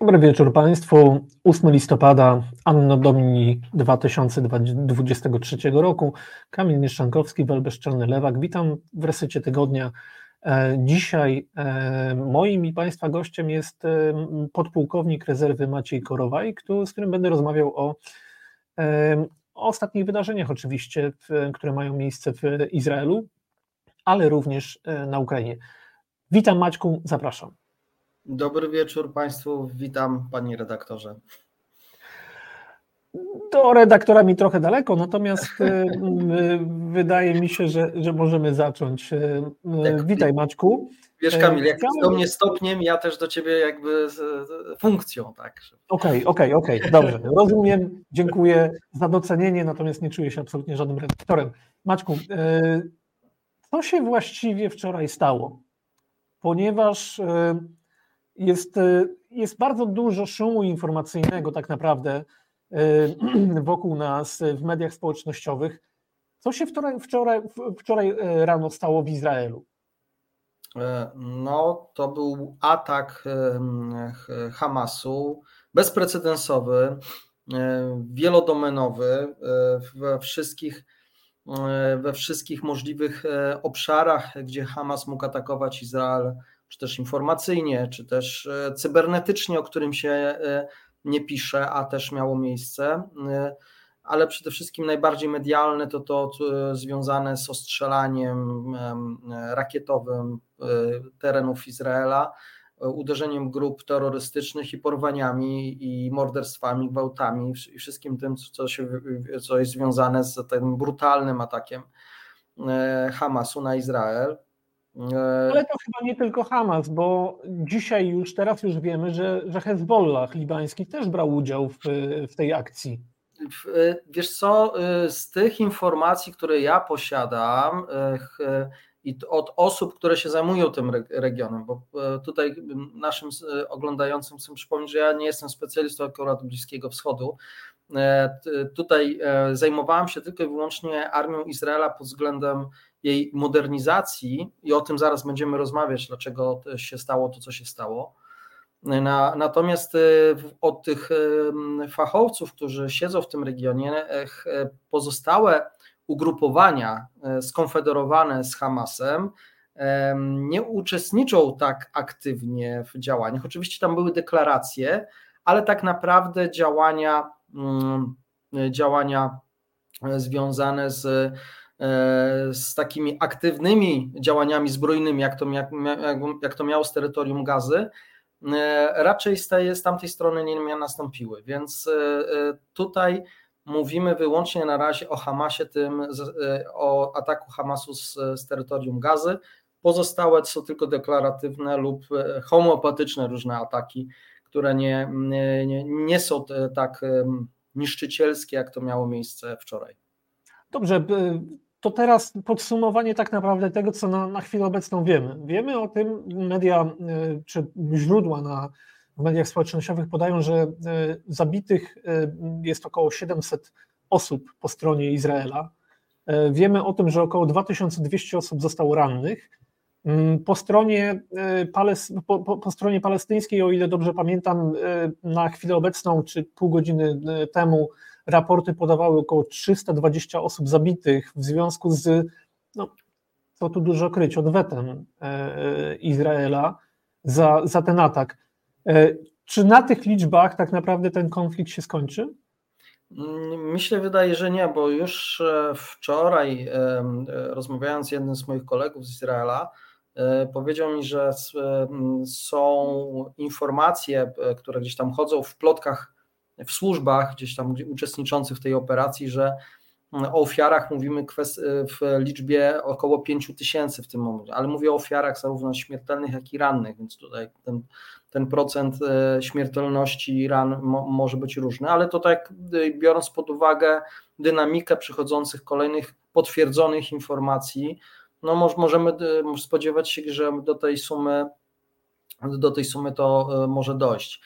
Dobry wieczór Państwu. 8 listopada, Anno Domini 2023 roku. Kamil Mieszczankowski, Welbeszczelny Lewak. Witam w resecie tygodnia. E, dzisiaj e, moim i Państwa gościem jest e, podpułkownik rezerwy Maciej Korowaj, z którym będę rozmawiał o, o ostatnich wydarzeniach oczywiście, które mają miejsce w Izraelu, ale również na Ukrainie. Witam Maćku, zapraszam. Dobry wieczór Państwu, witam Panie redaktorze. Do redaktora mi trochę daleko, natomiast e, wydaje mi się, że, że możemy zacząć. E, tak, Witaj Maćku. Wiesz Kamil, jak do mnie stopniem, ja też do Ciebie jakby z funkcją, tak. Okej, okej, okej, dobrze, rozumiem, dziękuję za docenienie, natomiast nie czuję się absolutnie żadnym redaktorem. Maćku, e, co się właściwie wczoraj stało? Ponieważ jest, e, jest bardzo dużo szumu informacyjnego tak naprawdę e, wokół nas w mediach społecznościowych. Co się wczoraj, wczoraj, wczoraj e, rano stało w Izraelu? No, to był atak Hamasu, bezprecedensowy, wielodomenowy we wszystkich, we wszystkich możliwych obszarach, gdzie Hamas mógł atakować Izrael czy też informacyjnie, czy też e, cybernetycznie, o którym się e, nie pisze, a też miało miejsce. E, ale przede wszystkim najbardziej medialne to to związane z ostrzelaniem rakietowym terenów Izraela, uderzeniem grup terrorystycznych i porwaniami i morderstwami, gwałtami i wszystkim tym, co, się, co jest związane z tym brutalnym atakiem Hamasu na Izrael. E, Ale to chyba nie tylko Hamas, bo dzisiaj już, teraz już wiemy, że, że Hezbollah libański też brał udział w, w tej akcji. E, wiesz co, e, z tych informacji, które ja posiadam i od osób, które się zajmują tym regionem, bo tutaj naszym oglądającym chcę przypomnieć, że ja nie jestem specjalistą akurat Bliskiego Wschodu, tutaj zajmowałem się tylko i wyłącznie armią Izraela pod względem jej modernizacji i o tym zaraz będziemy rozmawiać, dlaczego się stało to, co się stało. Na, natomiast e, od tych e, fachowców, którzy siedzą w tym regionie, e, pozostałe ugrupowania skonfederowane z Hamasem nie uczestniczą tak aktywnie w działaniach. Oczywiście tam były deklaracje, ale tak naprawdę działania, mm, działania związane z z takimi aktywnymi działaniami zbrojnymi, jak to, jak, jak to miało z terytorium gazy, e, raczej z, tej, z tamtej strony nie nastąpiły. Więc e, tutaj mówimy wyłącznie na razie o Hamasie, tym, o ataku Hamasu z, z terytorium gazy. Pozostałe są tylko deklaratywne lub homeopatyczne różne ataki, które nie, nie, nie są tak niszczycielskie, jak to miało miejsce wczoraj. Dobrze, to teraz podsumowanie tak naprawdę tego, co na, na chwilę obecną wiemy. Wiemy o tym, media e, czy źródła na, w mediach społecznościowych podają, że e, zabitych e, jest około 700 osób po stronie Izraela. Wiemy o tym, że około 2200 osób zostało rannych. Mm, po stronie, po, po, po stronie palestyńskiej, o ile dobrze pamiętam, na chwilę obecną, czy pół godziny temu, raporty podawały około 320 osób zabitych w związku z, no, co tu dużo kryć, odwetem e, Izraela za, za ten atak. E, czy na tych liczbach tak naprawdę ten konflikt się skończy? Myślę, wydaje, że nie, bo już e, wczoraj rozmawiając z jednym z moich kolegów z Izraela, powiedział mi, że są informacje, które gdzieś tam chodzą w plotkach w służbach gdzieś tam uczestniczących w tej operacji, że o ofiarach mówimy w liczbie około 5 tysięcy w tym momencie, ale mówię o ofiarach zarówno śmiertelnych, jak i rannych, więc tutaj ten, ten procent e, śmiertelności ran mo, może być różny, ale to tak e, biorąc pod uwagę dynamikę przychodzących kolejnych potwierdzonych informacji, no możemy e, spodziewać się, że do tej sumy do tej sumy to może dojść.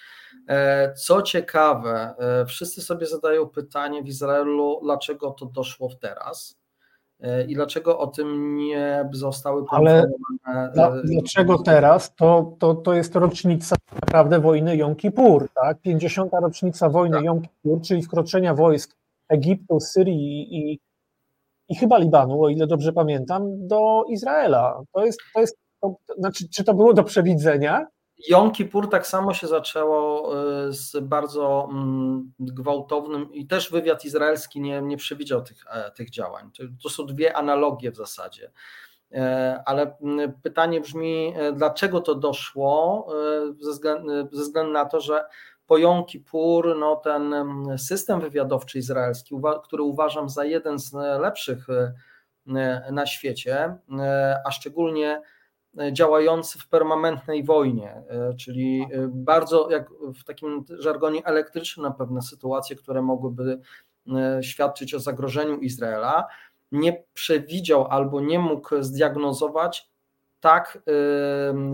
E, co ciekawe, e, wszyscy sobie zadają pytanie w Izraelu, dlaczego to doszło teraz. i dlaczego o tym nie zostały poinformowane. Ale dla, dlaczego teraz? To, to, to jest rocznica naprawdę wojny Jom Kippur, tak? 50. rocznica wojny tak. Jom Kippur, czyli wkroczenia wojsk Egiptu, Syrii i, i chyba Libanu, o ile dobrze pamiętam, do Izraela. To jest, to jest to, znaczy, czy to było do przewidzenia? Jom Kippur tak samo się zaczęło y, z bardzo mm, gwałtownym i też wywiad izraelski nie, nie przewidział tych, e, tych działań. To, są dwie analogie w zasadzie. E, ale mm, pytanie brzmi, e, dlaczego to doszło? Ze względu, ze względu na to, że po Jom Kippur no, ten mm, system wywiadowczy izraelski, który uważam za jeden z lepszych na świecie, a szczególnie działający w permanentnej wojnie, e, czyli e, bardzo jak w takim żargonie elektrycznym na pewne sytuacje, które mogłyby e, świadczyć o zagrożeniu Izraela, nie przewidział albo nie mógł zdiagnozować tak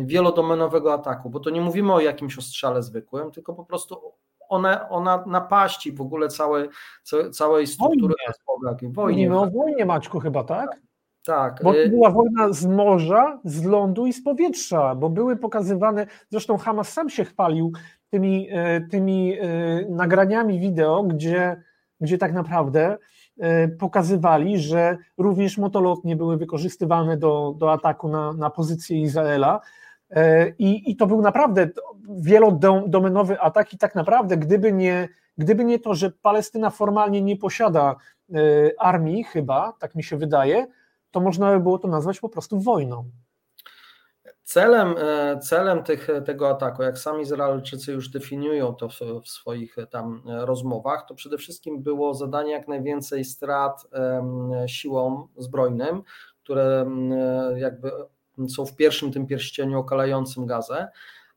wielodomenowego ataku, bo to nie mówimy o jakimś ostrzale zwykłym, tylko po prostu one, ona napaści w ogóle całej, całej struktury wojnie. wojnie. Mówimy o wojnie, Maćku, chyba, tak? Tak. Bo to y- była wojna z morza, z lądu i z powietrza, bo były pokazywane, zresztą Hamas sam się chwalił tymi, e, tymi e, nagraniami wideo, gdzie, gdzie tak naprawdę e, pokazywali, że również motolotnie były wykorzystywane do, do ataku na, na pozycję Izraela. I, I to był naprawdę wielodomenowy atak i tak naprawdę gdyby nie, gdyby nie to, że Palestyna formalnie nie posiada armii chyba, tak mi się wydaje, to można by było to nazwać po prostu wojną. Celem, e, celem tych, tego ataku, jak sami Izraelczycy już definiują to w, w, swoich tam rozmowach, to przede wszystkim było zadanie jak najwięcej strat siłom zbrojnym, które jakby są w pierwszym tym pierścieniu okalającym gazę.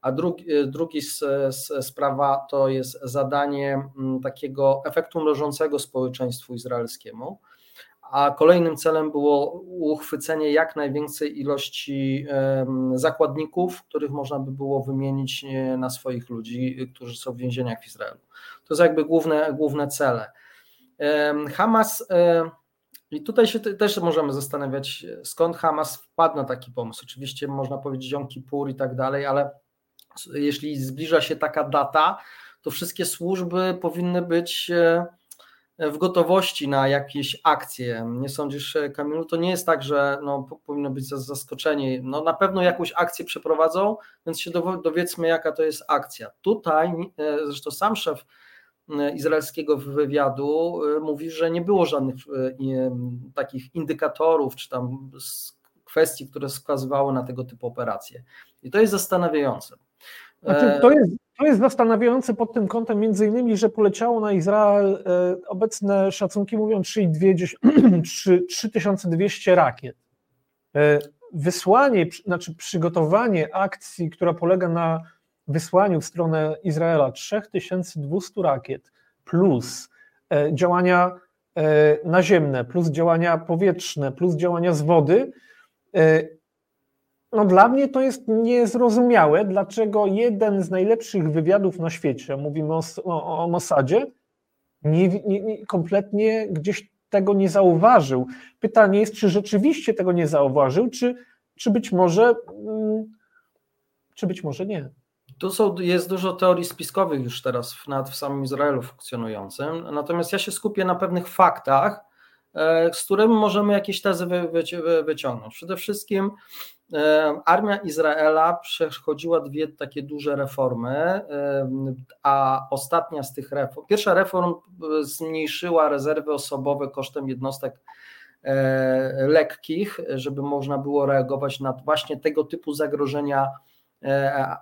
A drugi, drugi z, z, sprawa to jest zadanie takiego efektu mrożącego społeczeństwu izraelskiemu a kolejnym celem było uchwycenie jak największej ilości zakładników, których można by było wymienić e, na swoich ludzi, którzy są w więzieniach w Izraelu. To jest jakby główne, główne cele. Hamas, e, i tutaj się też możemy zastanawiać, skąd Hamas wpadł na taki pomysł. Oczywiście można powiedzieć Jom Kippur i tak dalej, ale jeśli zbliża się taka data, to wszystkie służby powinny być e, w gotowości na jakieś akcje. Nie sądzisz, Kamilu? To nie jest tak, że no, powinno być zaskoczenie. No, na pewno jakąś akcję przeprowadzą, więc się dowiedzmy, jaka to jest akcja. Tutaj e, zresztą sam szef e, izraelskiego wywiadu e, mówi, że nie było żadnych takich indykatorów czy tam kwestii, które wskazywały na tego typu operacje. I to jest zastanawiające. Znaczy, to jest to jest zastanawiające pod tym kątem, między innymi, że poleciało na Izrael, e, obecne szacunki mówią 3200 rakiet. E, wysłanie, znaczy przygotowanie akcji, która polega na wysłaniu w stronę Izraela 3200 rakiet plus e, działania naziemne, plus działania powietrzne, plus działania z wody, no dla mnie to jest niezrozumiałe, dlaczego jeden z najlepszych wywiadów na świecie, mówimy o, o, o Mossadzie, nie, nie, nie, kompletnie gdzieś tego nie zauważył. Pytanie jest, czy rzeczywiście tego nie zauważył, czy, czy być może mm, czy być może nie. Tu są, jest dużo teorii spiskowych już teraz nawet w samym Izraelu funkcjonującym, natomiast ja się skupię na pewnych faktach, e, z którymi możemy jakieś tezy wy, wy, wyciągnąć. Przede wszystkim armia Izraela przechodziła dwie takie duże reformy, e, a ostatnia z tych reform, pierwsza reform e, zmniejszyła rezerwy osobowe kosztem jednostek lekkich, żeby można było reagować na właśnie tego typu zagrożenia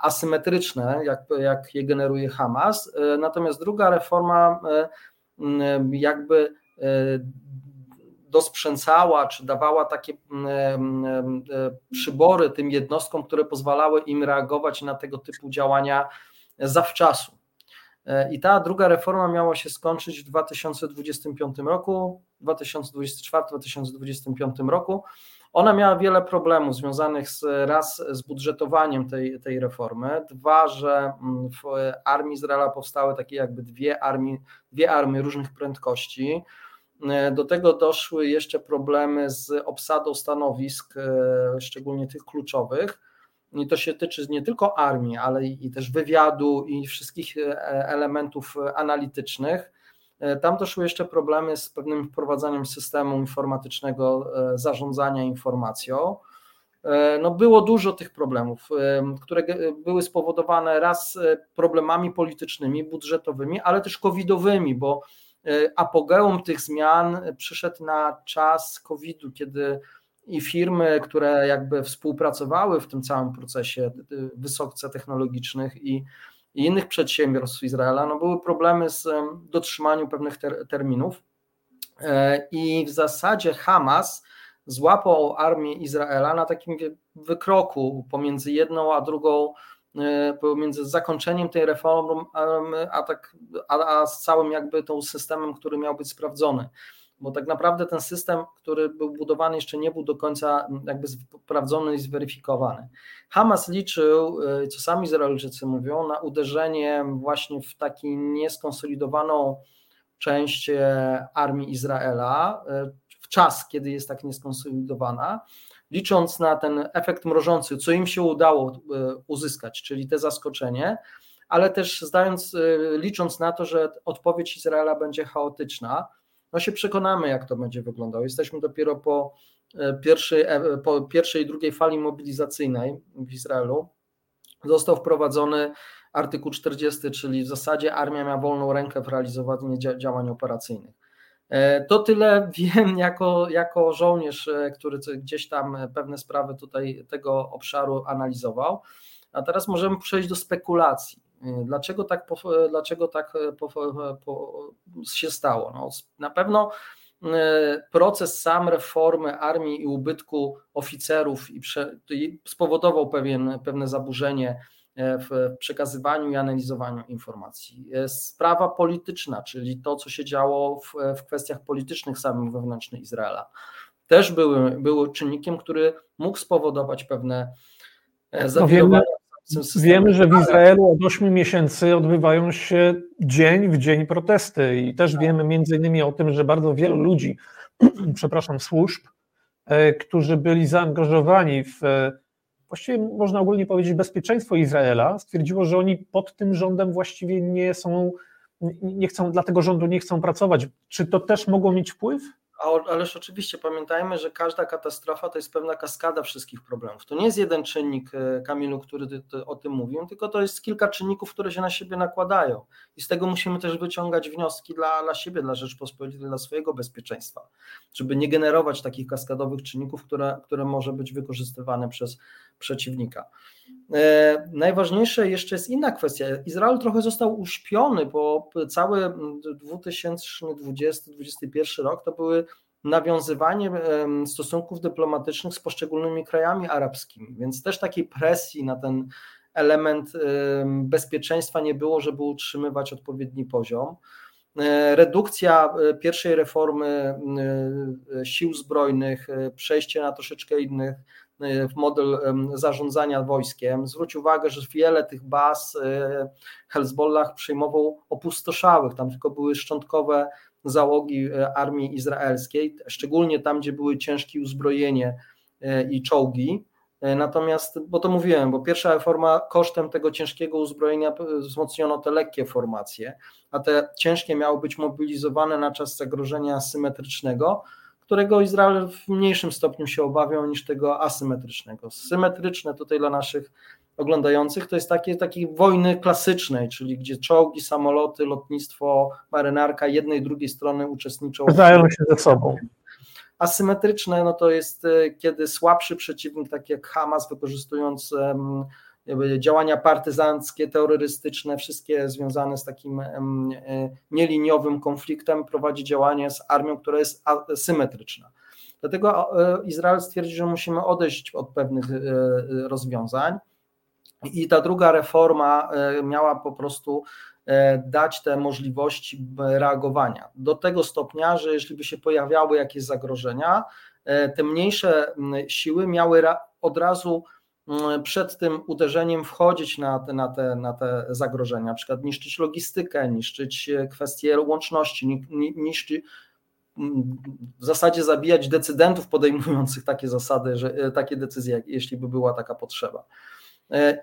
asymetryczne, jak, jak je generuje Hamas. Natomiast druga reforma jakby dosprzęcała, czy dawała takie mm, mm, mm, e, przybory tym jednostkom, które pozwalały im reagować na tego typu działania zawczasu. E, I ta druga reforma miała się skończyć w 2025 roku, 2024-2025 roku. Ona miała wiele problemów związanych z, raz z budżetowaniem tej, tej reformy, dwa, że w armii Izraela powstały takie jakby dwie armie, dwie armie różnych prędkości, Do tego doszły jeszcze problemy z obsadą stanowisk, szczególnie tych kluczowych. I to się tyczy nie tylko armii, ale i też wywiadu i wszystkich elementów analitycznych. Tam doszły jeszcze problemy z pewnym wprowadzaniem systemu informatycznego zarządzania informacją. E, no było dużo tych problemów, e, które były spowodowane raz e, problemami politycznymi, budżetowymi, ale też covidowymi, bo apogeum tych zmian przyszedł na czas covidu, kiedy i firmy, które jakby współpracowały w tym całym procesie wysoce technologicznych i, i innych przedsiębiorstw Izraela, no były problemy z dotrzymaniem pewnych ter, terminów. I w zasadzie Hamas złapał armię Izraela na takim wykroku pomiędzy jedną a drugą, e, pomiędzy zakończeniem tej reformy, a, tak, a, a z całym jakby tą systemem, który miał być sprawdzony. Bo tak naprawdę ten system, który był budowany, jeszcze nie był do końca jakby sprawdzony i zweryfikowany. Hamas liczył, e, co sami Izraelczycy mówią, na uderzenie właśnie w taką nieskonsolidowaną część e, armii Izraela, w czas, kiedy jest tak nieskonsolidowana, licząc na ten efekt mrożący, co im się udało e, uzyskać, czyli te zaskoczenie, ale też zdając, e, licząc na to, że odpowiedź Izraela będzie chaotyczna, no się przekonamy, jak to będzie wyglądało. Jesteśmy dopiero po e, pierwszej, po pierwszej i drugiej fali mobilizacyjnej w Izraelu. Został wprowadzony artykuł 40, czyli w zasadzie armia miała wolną rękę w realizowaniu działań operacyjnych. E, to tyle wiem jako, jako żołnierz, e, który gdzieś tam pewne sprawy tutaj tego obszaru analizował. A teraz możemy przejść do spekulacji. E, dlaczego tak, dlaczego tak się stało? No, na pewno proces sam reformy armii i ubytku oficerów i, prze, i spowodował pewien, pewne zaburzenie w przekazywaniu i analizowaniu informacji. Jest sprawa polityczna, czyli to, co się działo w, w kwestiach politycznych samym wewnętrznych Izraela. Też były, były czynnikiem, który mógł spowodować pewne e, zawirowania. No wiemy, wiemy, że w Izraelu od 8 miesięcy odbywają się dzień w dzień protesty i też tak. wiemy między innymi o tym, że bardzo wielu ludzi, przepraszam, służb, e, którzy byli zaangażowani w właściwie można ogólnie powiedzieć bezpieczeństwo Izraela, stwierdziło, że oni pod tym rządem właściwie nie są, nie chcą, dla tego rządu nie chcą pracować. Czy to też mogło mieć wpływ? Ależ oczywiście pamiętajmy, że każda katastrofa to jest pewna kaskada wszystkich problemów. To nie jest jeden czynnik, e, Kamilu, który ty, ty o tym mówił, tylko to jest kilka czynników, które się na siebie nakładają. I z tego musimy też wyciągać wnioski dla, dla siebie, dla Rzeczpospolitej, dla swojego bezpieczeństwa, żeby nie generować takich kaskadowych czynników, które, które może być wykorzystywane przez przeciwnika. E, najważniejsze jeszcze jest inna kwestia. Izrael trochę został uśpiony, bo cały 2020-2021 rok to były nawiązywanie stosunków dyplomatycznych z poszczególnymi krajami arabskimi, więc też takiej presji na ten element bezpieczeństwa nie było, żeby utrzymywać odpowiedni poziom. E, redukcja e, pierwszej reformy sił zbrojnych, przejście na troszeczkę innych w model zarządzania wojskiem. Zwróć uwagę, że wiele tych baz e, Hezbollah przyjmował opustoszałych, tam tylko były szczątkowe załogi e, armii izraelskiej, szczególnie tam, gdzie były ciężkie uzbrojenie i czołgi. Natomiast, bo to mówiłem, bo pierwsza reforma kosztem tego ciężkiego uzbrojenia wzmocniono te lekkie formacje, a te ciężkie miały być mobilizowane na czas zagrożenia symetrycznego którego Izrael w mniejszym stopniu się obawiał niż tego asymetrycznego. Symetryczne tutaj dla naszych oglądających to jest takie takiej wojny klasycznej, czyli gdzie czołgi, samoloty, lotnictwo, marynarka jednej i drugiej strony uczestniczą. Zdają się ze sobą. Asymetryczne no to jest e, kiedy słabszy przeciwnik, tak jak Hamas, wykorzystując działania partyzanckie, terrorystyczne, wszystkie związane z takim e, nieliniowym konfliktem, prowadzi działanie z armią, która jest symetryczna. Dlatego e, Izrael stwierdzi, że musimy odejść od pewnych e, rozwiązań. I ta druga reforma miała po prostu dać te możliwości reagowania. Do tego stopnia, że jeśli by się pojawiały jakieś zagrożenia, te mniejsze siły miały od razu przed tym uderzeniem wchodzić na te, na, te, na te zagrożenia, na przykład niszczyć logistykę, niszczyć e, kwestie łączności, niszczyć, w zasadzie zabijać decydentów podejmujących takie zasady, że, takie decyzje, jeśli by była taka potrzeba.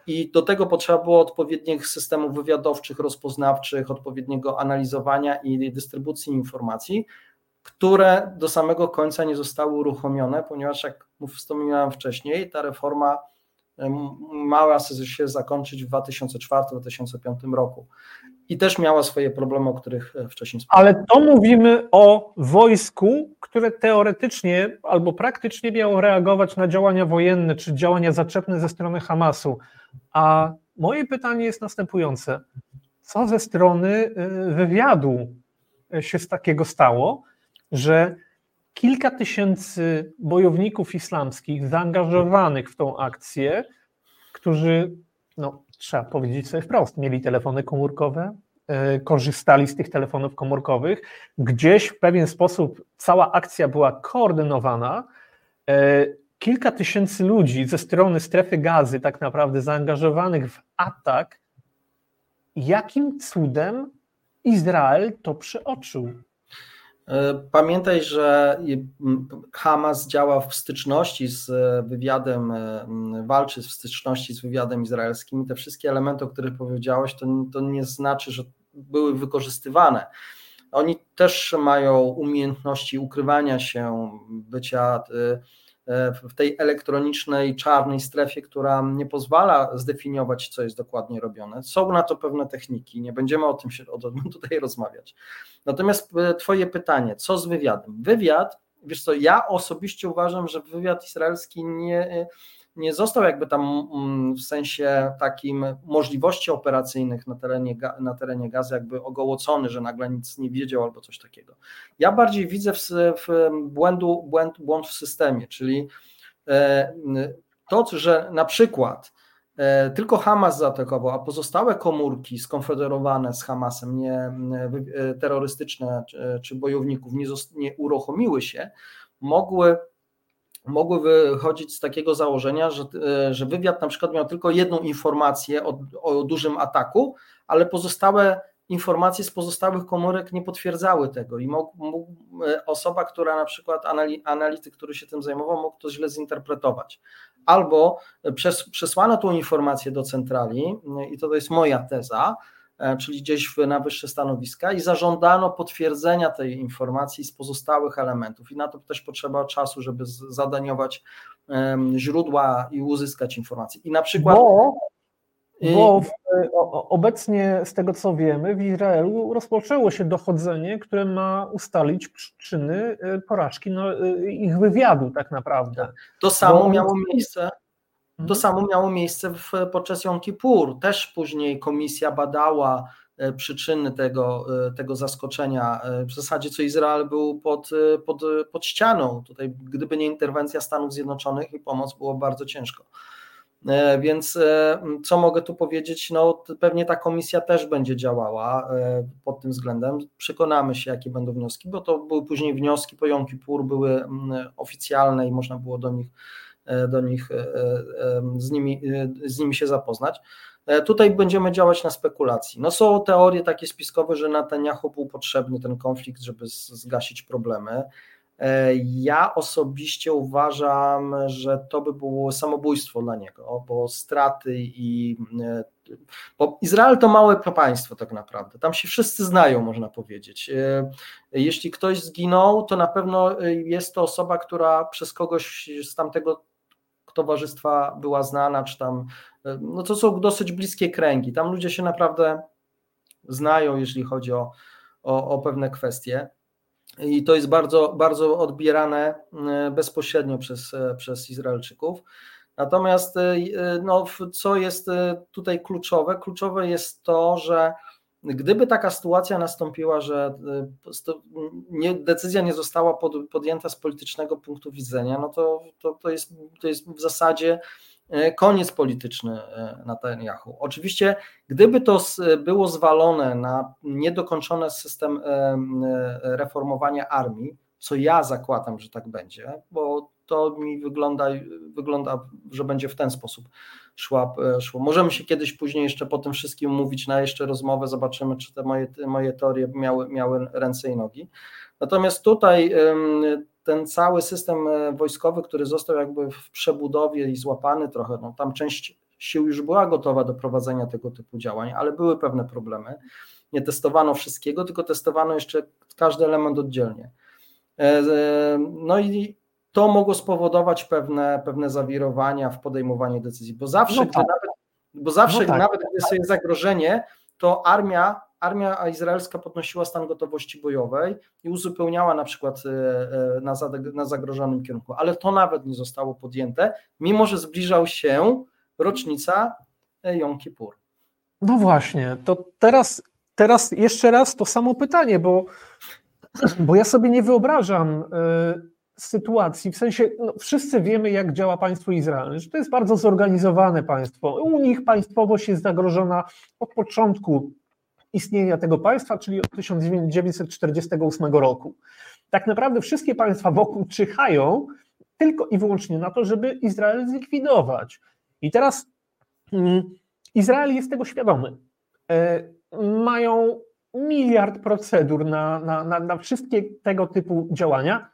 I do tego potrzeba było odpowiednich systemów wywiadowczych, rozpoznawczych, odpowiedniego analizowania i dystrybucji informacji, które do samego końca nie zostały uruchomione, ponieważ jak wspomniałem wcześniej, ta reforma mała się zakończyć w 2004-2005 roku. I też miała swoje problemy, o których e, wcześniej wspomniałem. Ale to mówimy o wojsku, które teoretycznie albo praktycznie miało reagować na działania wojenne czy działania zaczepne ze strony Hamasu. A moje pytanie jest następujące. Co ze strony e, wywiadu się z takiego stało, że kilka tysięcy bojowników islamskich zaangażowanych w tą akcję, którzy, no, trzeba powiedzieć sobie wprost, mieli telefony komórkowe, e, korzystali z tych telefonów komórkowych. Gdzieś w pewien sposób cała akcja była koordynowana. E, kilka tysięcy ludzi ze strony strefy gazy, tak naprawdę zaangażowanych w atak. Jakim cudem Izrael to przeoczył? E, pamiętaj, że Hamas działa w styczności z e, wywiadem, e, walczy w styczności z wywiadem izraelskim. Te wszystkie elementy, o których powiedziałeś, to, to nie znaczy, że były wykorzystywane. Oni też mają umiejętności ukrywania się, bycia E, w tej elektronicznej, czarnej strefie, która nie pozwala zdefiniować, co jest dokładnie robione. Są na to pewne techniki, nie będziemy o tym się tutaj rozmawiać. Natomiast e, Twoje pytanie, co z wywiadem? Wywiad, wiesz co, ja osobiście uważam, że wywiad izraelski nie nie został jakby tam mm, w sensie takim możliwości operacyjnych na terenie, na terenie gazy jakby ogołocony, że nagle nic nie wiedział albo coś takiego. Ja bardziej widzę w, w błędu, błęd, błąd w systemie, czyli e, to, że na przykład e, tylko Hamas zaatakował, a pozostałe komórki skonfederowane z Hamasem, nie e, terrorystyczne czy bojowników nie, nie uruchomiły się, mogły mogły wychodzić z takiego założenia, że, e, że wywiad na przykład miał tylko jedną informację o, o dużym ataku, ale pozostałe informacje z pozostałych komórek nie potwierdzały tego i mógł, mógł, e, osoba, która na przykład analityk, który się tym zajmował, mógł to źle zinterpretować. Albo przes, przesłano tą informację do centrali, i to jest moja teza, E, czyli gdzieś na wyższe stanowiska i zażądano potwierdzenia tej informacji z pozostałych elementów i na to też potrzeba czasu, żeby zadaniować źródła i uzyskać informacje. I na przykład... Bo, bo w, obecnie z tego co wiemy w Izraelu rozpoczęło się dochodzenie, które ma ustalić przyczyny e, porażki no, e, ich wywiadu tak naprawdę. To samo bo... miało miejsce to mhm. samo miało miejsce w, podczas Jom Kippur. Też później komisja badała e, przyczyny tego, e, tego zaskoczenia. E, w zasadzie co Izrael był pod, pod, pod ścianą. Tutaj, gdyby nie interwencja Stanów Zjednoczonych i pomoc, było bardzo ciężko. Więc co mogę tu powiedzieć? No, pewnie ta komisja też będzie działała pod tym względem. Przekonamy się, jakie będą wnioski, bo to były później wnioski po Jom Kippur, były oficjalne i można było do nich do nich, e, e, z nimi, z nimi się zapoznać. Tutaj będziemy działać na spekulacji. No są teorie takie spiskowe, że Netanyahu był potrzebny ten konflikt, żeby zgasić problemy. Ja osobiście uważam, że to by było samobójstwo dla niego, bo straty i. Bo Izrael to małe państwo, tak naprawdę. Tam się wszyscy znają, można powiedzieć. Jeśli ktoś zginął, to na pewno jest to osoba, która przez kogoś z tamtego towarzystwa była znana, czy tam, no to są dosyć bliskie kręgi. Tam ludzie się naprawdę znają, jeśli chodzi o, o, o pewne kwestie. I to jest bardzo, bardzo odbierane e, bezpośrednio przez, e, przez Izraelczyków. Natomiast e, no, co jest tutaj kluczowe? Kluczowe jest to, że Gdyby taka sytuacja nastąpiła, że e, decyzja nie została podjęta z politycznego punktu widzenia, no to, to, to, jest, to jest w zasadzie e, koniec polityczny e, Netanyahu. Oczywiście, gdyby to było zwalone na niedokończony system reformowania armii, co ja zakładam, że tak będzie, bo to mi wygląda, wygląda, że będzie w ten sposób szła, szło. Możemy się kiedyś później jeszcze po tym wszystkim mówić na jeszcze rozmowę, zobaczymy, czy te moje, moje teorie miały, miały ręce i nogi. Natomiast tutaj ten cały system wojskowy, który został jakby w przebudowie i złapany trochę, no tam część sił już była gotowa do prowadzenia tego typu działań, ale były pewne problemy. Nie testowano wszystkiego, tylko testowano jeszcze każdy element oddzielnie. E, e, no i to mogło spowodować pewne, pewne zawirowania w podejmowaniu decyzji, bo zawsze, no tak. nawet, bo zawsze no tak. nawet gdy jest zagrożenie, to armia, armia izraelska podnosiła stan gotowości bojowej i uzupełniała na przykład e, na, na zagrożonym kierunku, ale to nawet nie zostało podjęte, mimo że zbliżał się rocznica Jom Kippur. No właśnie, to teraz, teraz jeszcze raz to samo pytanie, bo, bo ja sobie nie wyobrażam y, sytuacji, w sensie no, wszyscy wiemy, jak działa państwo Izrael, że to jest bardzo zorganizowane państwo. U nich państwowość jest zagrożona od początku istnienia tego państwa, czyli od 1948 roku. Tak naprawdę wszystkie państwa wokół czyhają tylko i wyłącznie na to, żeby Izrael zlikwidować. I teraz mm, Izrael jest tego świadomy. E, mają miliard procedur na, na, na, na wszystkie tego typu działania.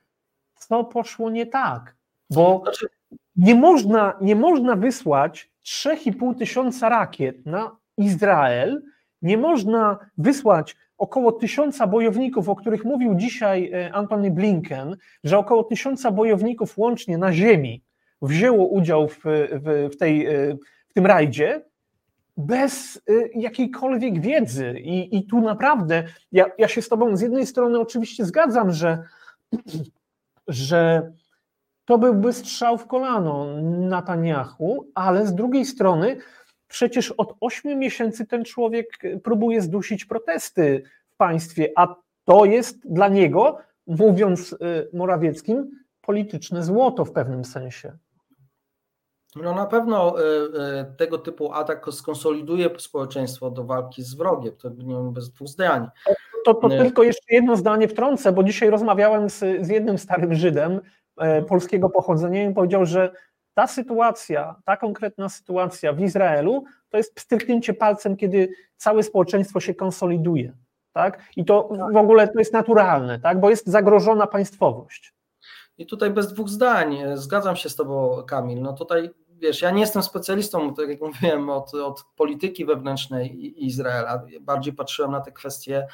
Co poszło nie tak? Bo znaczy- nie można, nie można wysłać 3,5 tysiąca rakiet na Izrael, nie można wysłać około tysiąca bojowników, o których mówił dzisiaj e, Antony Blinken, że około tysiąca bojowników łącznie na ziemi wzięło udział w, w, w, tej, w tym rajdzie bez y, jakiejkolwiek wiedzy. I, i tu naprawdę ja, ja się z Tobą z jednej strony oczywiście zgadzam, że, że to byłby strzał w kolano Netanyahu, ale z drugiej strony przecież od ośmiu miesięcy ten człowiek próbuje zdusić protesty w państwie, a to jest dla niego, mówiąc y, Morawieckim, polityczne złoto w pewnym sensie. No na pewno e, e, tego typu atak skonsoliduje społeczeństwo do walki z wrogiem, to nie bez dwóch zdań. To, to tylko jeszcze jedno zdanie wtrącę, bo dzisiaj rozmawiałem z, z jednym starym Żydem e, mhm. polskiego pochodzenia i powiedział, że ta sytuacja, ta konkretna sytuacja w Izraelu to jest pstryknięcie palcem, kiedy całe społeczeństwo się konsoliduje. Tak? I to w ogóle to jest naturalne, tak? bo jest zagrożona państwowość. I tutaj bez dwóch zdań, zgadzam się z Tobą, Kamil. No tutaj wiesz, ja nie jestem specjalistą, tak jak mówiłem, od, od polityki wewnętrznej Izraela. Bardziej patrzyłem na te kwestie e,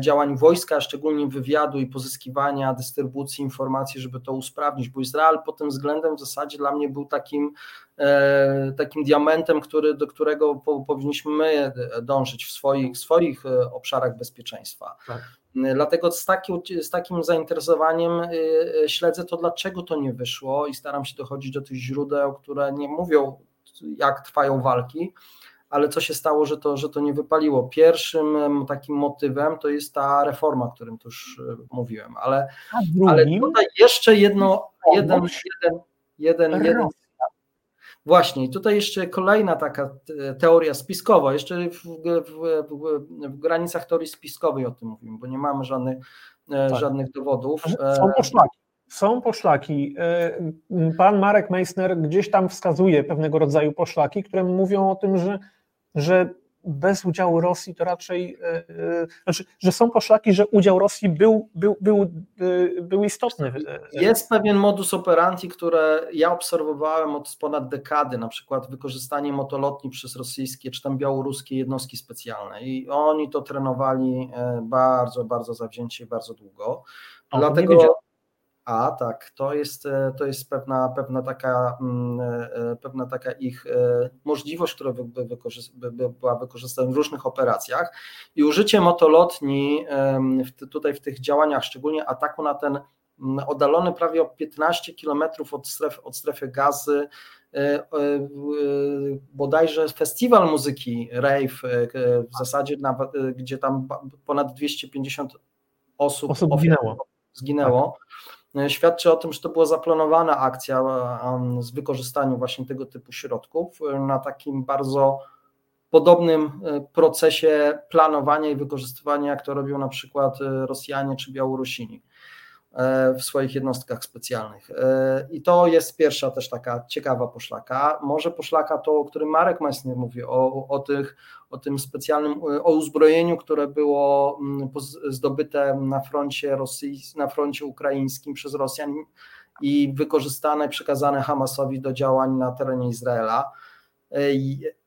działań wojska, szczególnie wywiadu i pozyskiwania, dystrybucji informacji, żeby to usprawnić, bo Izrael pod tym względem w zasadzie dla mnie był takim, e, takim diamentem, który, do którego powinniśmy my dążyć w swoich, swoich e, obszarach bezpieczeństwa. Tak. Dlatego z, taki, z takim zainteresowaniem śledzę to, dlaczego to nie wyszło i staram się dochodzić do tych źródeł, które nie mówią, jak trwają walki, ale co się stało, że to, że to nie wypaliło. Pierwszym takim motywem to jest ta reforma, o którym tu już mówiłem, ale, ale tutaj jeszcze jedno, jeden, jeden, jeden, jeden Właśnie, i tutaj jeszcze kolejna taka teoria spiskowa, jeszcze w, w, w, granicach teorii spiskowej o tym mówimy, bo nie mamy żadnych, e, tak. żadnych dowodów. Są e, poszlaki. Są poszlaki. E, pan Marek Meissner gdzieś tam wskazuje pewnego rodzaju poszlaki, które mówią o tym, że, że bez udziału Rosji to raczej, e, e, znaczy, że są poszlaki, że udział Rosji był, był, był, e, był istotny. Jest pewien modus operandi, które ja obserwowałem od ponad dekady, na przykład wykorzystanie motolotni przez rosyjskie czy tam białoruskie jednostki specjalne i oni to trenowali bardzo, bardzo zawzięcie, bardzo długo. O, Dlatego a tak, to jest, e, to jest pewna, pewna, taka, mm, e, e, pewna taka ich możliwość, która by, by była wykorzystana w różnych operacjach i użycie motolotni tutaj w tych działaniach, szczególnie ataku na ten mm, oddalony prawie o 15 kilometrów od, stref, od strefy gazy, bodajże festiwal muzyki rave w zasadzie, gdzie tam ponad 250 osób, osób zginęło. zginęło. Tak. Świadczy o tym, że to była zaplanowana akcja z wykorzystaniem właśnie tego typu środków e, na takim bardzo podobnym procesie planowania i wykorzystywania, jak to robią na przykład Rosjanie czy Białorusini. W swoich jednostkach specjalnych. I to jest pierwsza też taka ciekawa poszlaka. Może poszlaka to, o którym Marek Meissner mówi, o, o, tych, o tym specjalnym, o uzbrojeniu, które było mm, zdobyte na froncie, na froncie ukraińskim przez Rosjan i wykorzystane, przekazane Hamasowi do działań na terenie Izraela.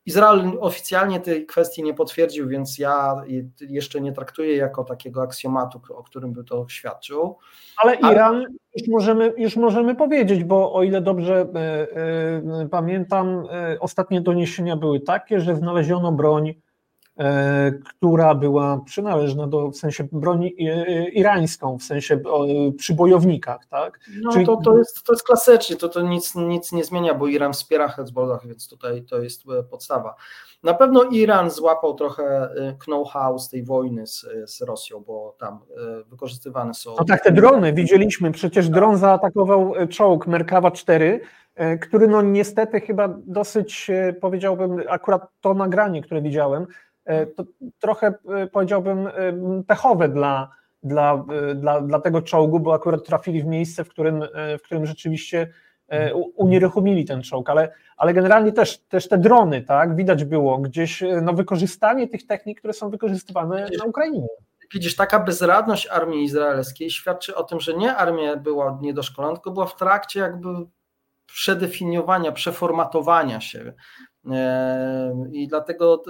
Izrael oficjalnie tej kwestii nie potwierdził, więc ja jeszcze nie traktuję jako takiego aksjomatu, o którym by to świadczył. Ale Iran Ale... Już, możemy, już możemy powiedzieć, bo o ile dobrze y, y, pamiętam, y, ostatnie doniesienia były takie, że znaleziono broń która była przynależna do, w sensie broni e, irańską, w sensie przy bojownikach, tak? No Czyli... to, to, jest, to jest klasycznie, to, to nic, nic nie zmienia, bo Iran wspiera Hezbollah, więc tutaj to jest e, podstawa. Na pewno Iran złapał trochę know-how z tej wojny z, z Rosją, bo tam wykorzystywane są... No tak, te drony widzieliśmy, przecież dron zaatakował czołg Merkawa 4, który no niestety chyba dosyć, powiedziałbym, akurat to nagranie, które widziałem, E, to trochę e, powiedziałbym e, pechowe dla, dla, dla, dla tego czołgu, bo akurat trafili w miejsce, w którym, w którym rzeczywiście unieruchomili ten czołg, ale, ale generalnie też, też te drony, tak, widać było gdzieś no, wykorzystanie tych technik, które są wykorzystywane na Ukrainie. Widzisz, taka bezradność armii izraelskiej świadczy o tym, że nie armia była niedoszkolona, tylko była w trakcie jakby przedefiniowania, przeformatowania się. I dlatego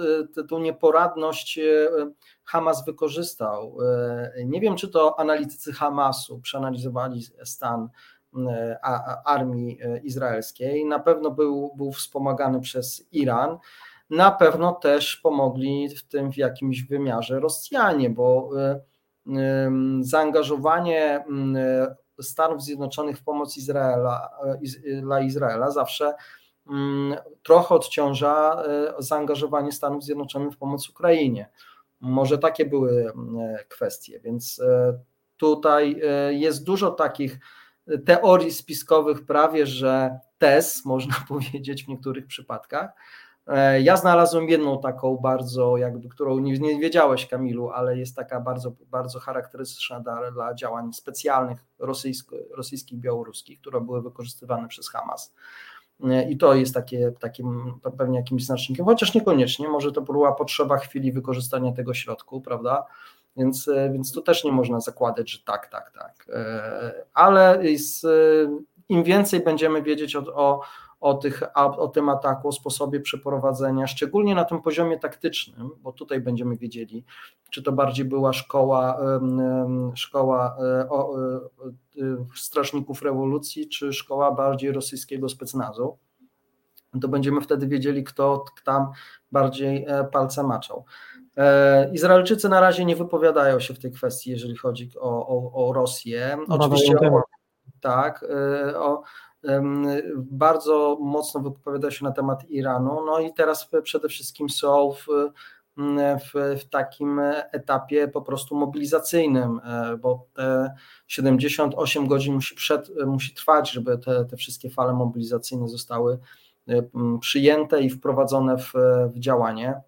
tę nieporadność e, Hamas wykorzystał. E, nie wiem, czy to analitycy Hamasu przeanalizowali stan e, armii izraelskiej. Na pewno był, był wspomagany przez Iran. Na pewno też pomogli w tym w jakimś wymiarze Rosjanie, bo zaangażowanie Stanów Zjednoczonych w pomoc Izraela, dla Izraela zawsze trochę odciąża e, zaangażowanie Stanów Zjednoczonych w pomoc Ukrainie. Może takie były mm, kwestie, więc e, tutaj e, jest dużo takich teorii spiskowych, prawie że tez, można powiedzieć w niektórych przypadkach. Ja znalazłem jedną taką bardzo, jakby, którą nie, nie wiedziałeś, Kamilu, ale jest taka bardzo, bardzo charakterystyczna dla, dla działań specjalnych rosyjsko, rosyjskich, białoruskich, które były wykorzystywane przez Hamas. I to jest takie, takim pewnie jakimś znacznikiem, chociaż niekoniecznie, może to była potrzeba chwili wykorzystania tego środku, prawda? Więc, więc tu też nie można zakładać, że tak, tak, tak. E, ale jest, im więcej będziemy wiedzieć o, o, o, tych, o tym ataku, o sposobie przeprowadzenia, szczególnie na tym poziomie taktycznym, bo tutaj będziemy wiedzieli, czy to bardziej była szkoła, szkoła e, e, strażników rewolucji, czy szkoła bardziej rosyjskiego specnazu. To będziemy wtedy wiedzieli, kto tam bardziej e, palce maczał. Izraelczycy na razie nie wypowiadają się w tej kwestii, jeżeli chodzi o, o, o Rosję. Oczywiście o, tak, o, bardzo mocno wypowiada się na temat Iranu. No i teraz przede wszystkim są w, w, w, takim etapie po prostu mobilizacyjnym, e, bo te 78 godzin musi, przed, musi trwać, żeby te, te wszystkie fale mobilizacyjne zostały e, przyjęte i wprowadzone w, w działanie.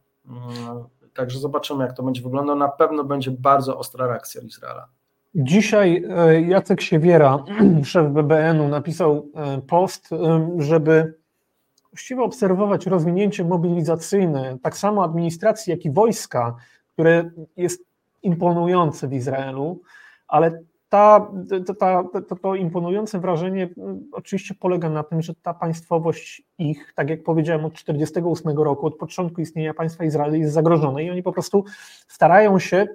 Także zobaczymy, jak to będzie wyglądało. Na pewno będzie bardzo ostra reakcja Izraela. Dzisiaj e, Jacek Siewiera, szef BBN-u, napisał e, post, e, żeby właściwie obserwować rozwinięcie mobilizacyjne, tak samo administracji, jak i wojska, które jest imponujące w Izraelu, ale ta, ta, to imponujące wrażenie oczywiście polega na tym, że ta państwowość ich, tak jak powiedziałem, od 1948 roku, od początku istnienia państwa Izrael jest zagrożona i oni po prostu starają się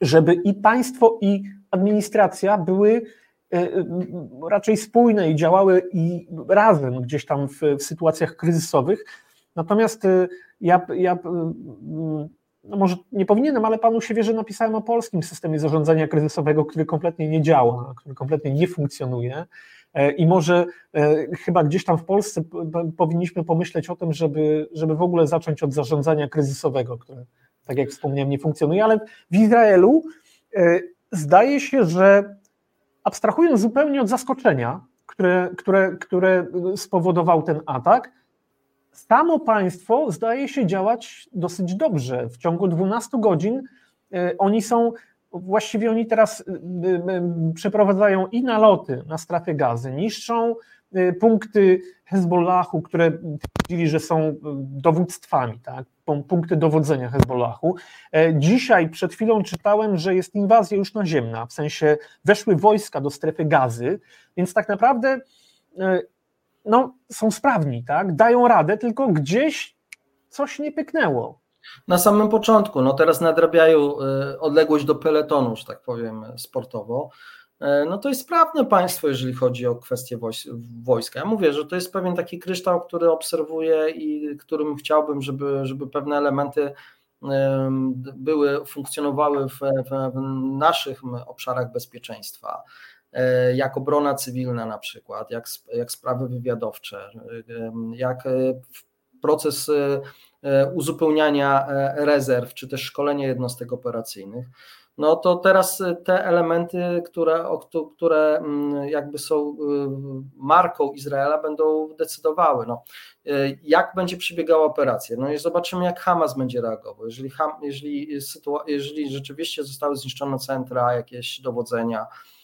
żeby i państwo, i administracja były e, e, raczej spójne i działały i razem gdzieś tam w, w sytuacjach kryzysowych. Natomiast e, ja, ja no może nie powinienem, ale panu się wierzy, napisałem o polskim systemie zarządzania kryzysowego, który kompletnie nie działa, który kompletnie nie funkcjonuje. I może chyba gdzieś tam w Polsce powinniśmy pomyśleć o tym, żeby, żeby w ogóle zacząć od zarządzania kryzysowego, które tak jak wspomniałem, nie funkcjonuje, ale w Izraelu zdaje się, że abstrahując zupełnie od zaskoczenia, które, które, które spowodował ten atak, samo państwo zdaje się działać dosyć dobrze. W ciągu 12 godzin e, oni są właściwie oni teraz przeprowadzają i naloty na strefę gazy, niszczą punkty Hezbollahu, które twierdzili, że są dowództwami, tak? punkty dowodzenia Hezbollahu. Dzisiaj przed chwilą czytałem, że jest inwazja już naziemna, w sensie weszły wojska do strefy gazy, więc tak naprawdę no, są sprawni, tak? dają radę, tylko gdzieś coś nie pyknęło. Na samym początku, no teraz nadrabiają y, odległość do peletonu, że tak powiem, sportowo. E, no to jest sprawne państwo, jeżeli chodzi o kwestię wojska. Ja mówię, że to jest pewien taki kryształ, który obserwuję i którym chciałbym, żeby, żeby pewne elementy były, funkcjonowały w, w naszych obszarach bezpieczeństwa. E, jak obrona cywilna na przykład, jak, jak sprawy wywiadowcze, jak proces uzupełniania rezerw, czy też szkolenie jednostek operacyjnych, no to teraz te elementy, które, które mm, jakby są marką Izraela, będą decydowały. No, jak będzie przebiegała operacja? No i zobaczymy, jak Hamas będzie reagował. Jeżeli, jeżeli, jeżeli rzeczywiście zostały zniszczone centra, jakieś dowodzenia, E,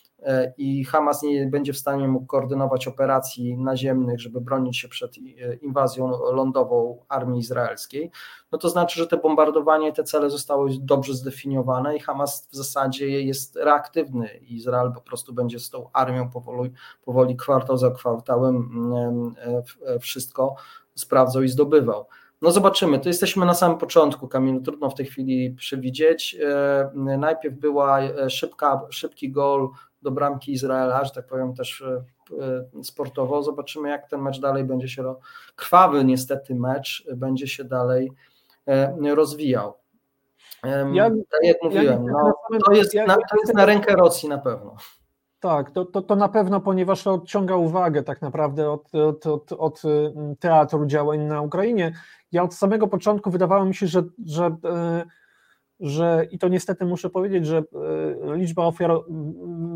i Hamas nie będzie w stanie mógł koordynować operacji naziemnych, żeby bronić się przed e, inwazją lądową armii izraelskiej, no to znaczy, że te bombardowanie, te cele zostały dobrze zdefiniowane i Hamas w zasadzie jest reaktywny. Izrael po prostu będzie z tą armią powoli, powoli kwartał za kwartałem mm, e, wszystko sprawdzał i zdobywał. No zobaczymy, to jesteśmy na samym początku, Kamilu, trudno w tej chwili przewidzieć. Najpierw była szybka, szybki gol do bramki Izraela, że tak powiem też e, e, sportowo. Zobaczymy, jak ten mecz dalej będzie się, krwawy niestety mecz będzie się dalej e, rozwijał. Ja, tak jak mówiłem, ja no, to, jest na, to jest na rękę Rosji na pewno. Tak, to, to, to na pewno, ponieważ odciąga uwagę tak naprawdę od, od, od, od teatru działań na Ukrainie. Ja od samego początku wydawało mi się, że, że że i to niestety muszę powiedzieć, że e, liczba ofiar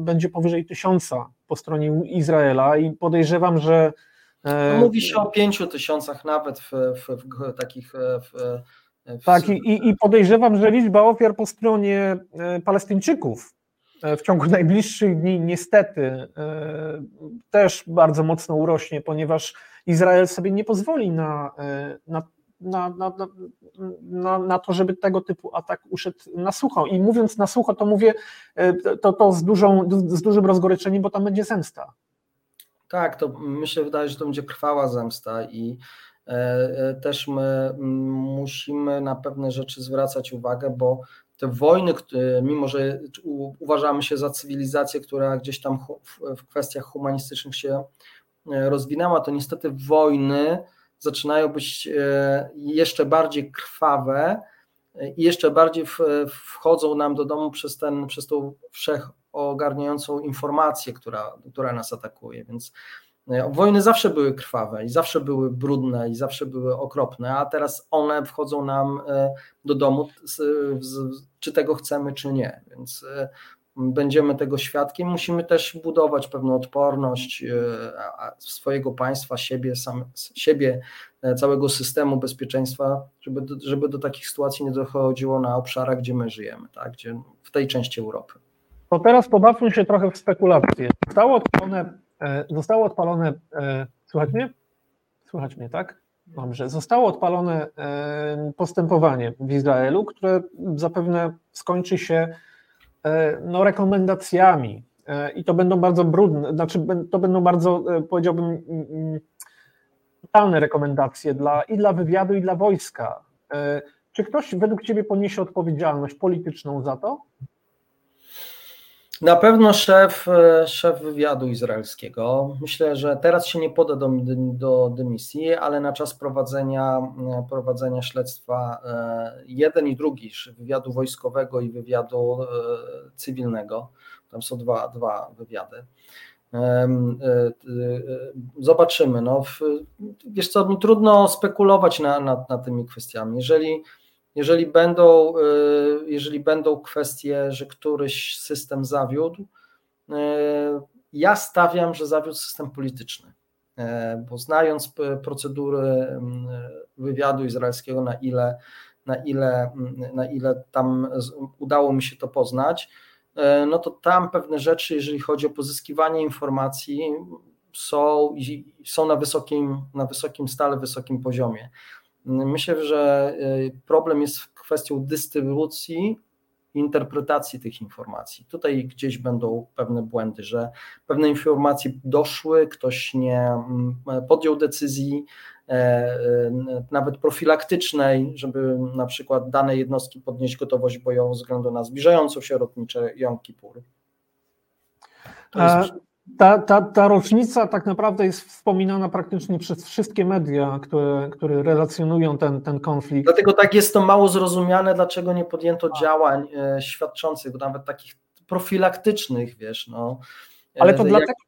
będzie powyżej tysiąca po stronie Izraela i podejrzewam, że. E, no, mówi się o pięciu tysiącach nawet w, w, w takich. E, w, tak, i, i podejrzewam, że liczba ofiar po stronie Palestyńczyków w ciągu najbliższych dni niestety też bardzo mocno urośnie, ponieważ Izrael sobie nie pozwoli na, na na, na, na, na, to, żeby tego typu atak uszedł na sucho. I mówiąc na sucho, to mówię e, to, to z, dużą, z dużym rozgoryczeniem, bo tam będzie zemsta. Tak, to myślę, wydaje, że to będzie krwała zemsta i e, e, też my musimy na pewne rzeczy zwracać uwagę, bo te wojny, mimo że uważamy się za cywilizację, która gdzieś tam w kwestiach humanistycznych się rozwinęła, to niestety wojny zaczynają być e, jeszcze bardziej krwawe i jeszcze bardziej wchodzą nam do domu przez, ten, przez tą wszechogarniającą informację, która, która nas atakuje. Więc e, wojny zawsze były krwawe i zawsze były brudne i zawsze były okropne, a teraz one wchodzą nam e, do domu, czy tego chcemy, czy nie. Więc będziemy tego świadkiem. Musimy też budować pewną odporność e, swojego państwa, siebie, sam, siebie e, całego systemu bezpieczeństwa, żeby do, żeby do takich sytuacji nie dochodziło na obszarach, gdzie my żyjemy, tak? gdzie, w tej części Europy. To teraz pobawmy się trochę w spekulacje. Zostało odpalone, e, zostało odpalone słychać mnie? Słychać mnie, tak? Dobrze. Zostało odpalone postępowanie w Izraelu, które zapewne skończy się no, rekomendacjami e, i to będą bardzo brudne, znaczy to będą bardzo, e, powiedziałbym, totalne rekomendacje dla, i dla wywiadu, i dla wojska. Czy ktoś według Ciebie poniesie odpowiedzialność polityczną za to? Na pewno szef, szef wywiadu izraelskiego. Myślę, że teraz się nie poda do, do dymisji, ale na czas prowadzenia, prowadzenia śledztwa e, jeden i drugi, wywiadu wojskowego i wywiadu e, cywilnego, tam są dwa, dwa wywiady. E, zobaczymy. No, wiesz co, mi trudno spekulować nad na, na tymi kwestiami. Jeżeli jeżeli będą, y, jeżeli będą kwestie, że któryś system zawiódł, y, ja stawiam, że zawiódł system polityczny, y, bo znając procedury wywiadu izraelskiego, na ile na ile, na ile tam udało mi się to poznać, no to tam pewne rzeczy, jeżeli chodzi o pozyskiwanie informacji, są, są na, wysokim, na wysokim stale, wysokim poziomie. Myślę, że problem jest kwestią dystrybucji interpretacji tych informacji. Tutaj gdzieś będą pewne błędy, że pewne informacje doszły, ktoś nie mm, podjął decyzji, e, e, nawet profilaktycznej, żeby na przykład dane jednostki podnieść gotowość bojową ze względu na zbliżającą się lotnicze Jom Kippur. To jest ta, ta, ta rocznica tak naprawdę jest wspominana praktycznie przez wszystkie media, które, które relacjonują ten, ten konflikt. Dlatego tak jest to mało zrozumiane, dlaczego nie podjęto działań e, świadczących, nawet takich profilaktycznych, wiesz, no. E, Ale to, jak... dlatego,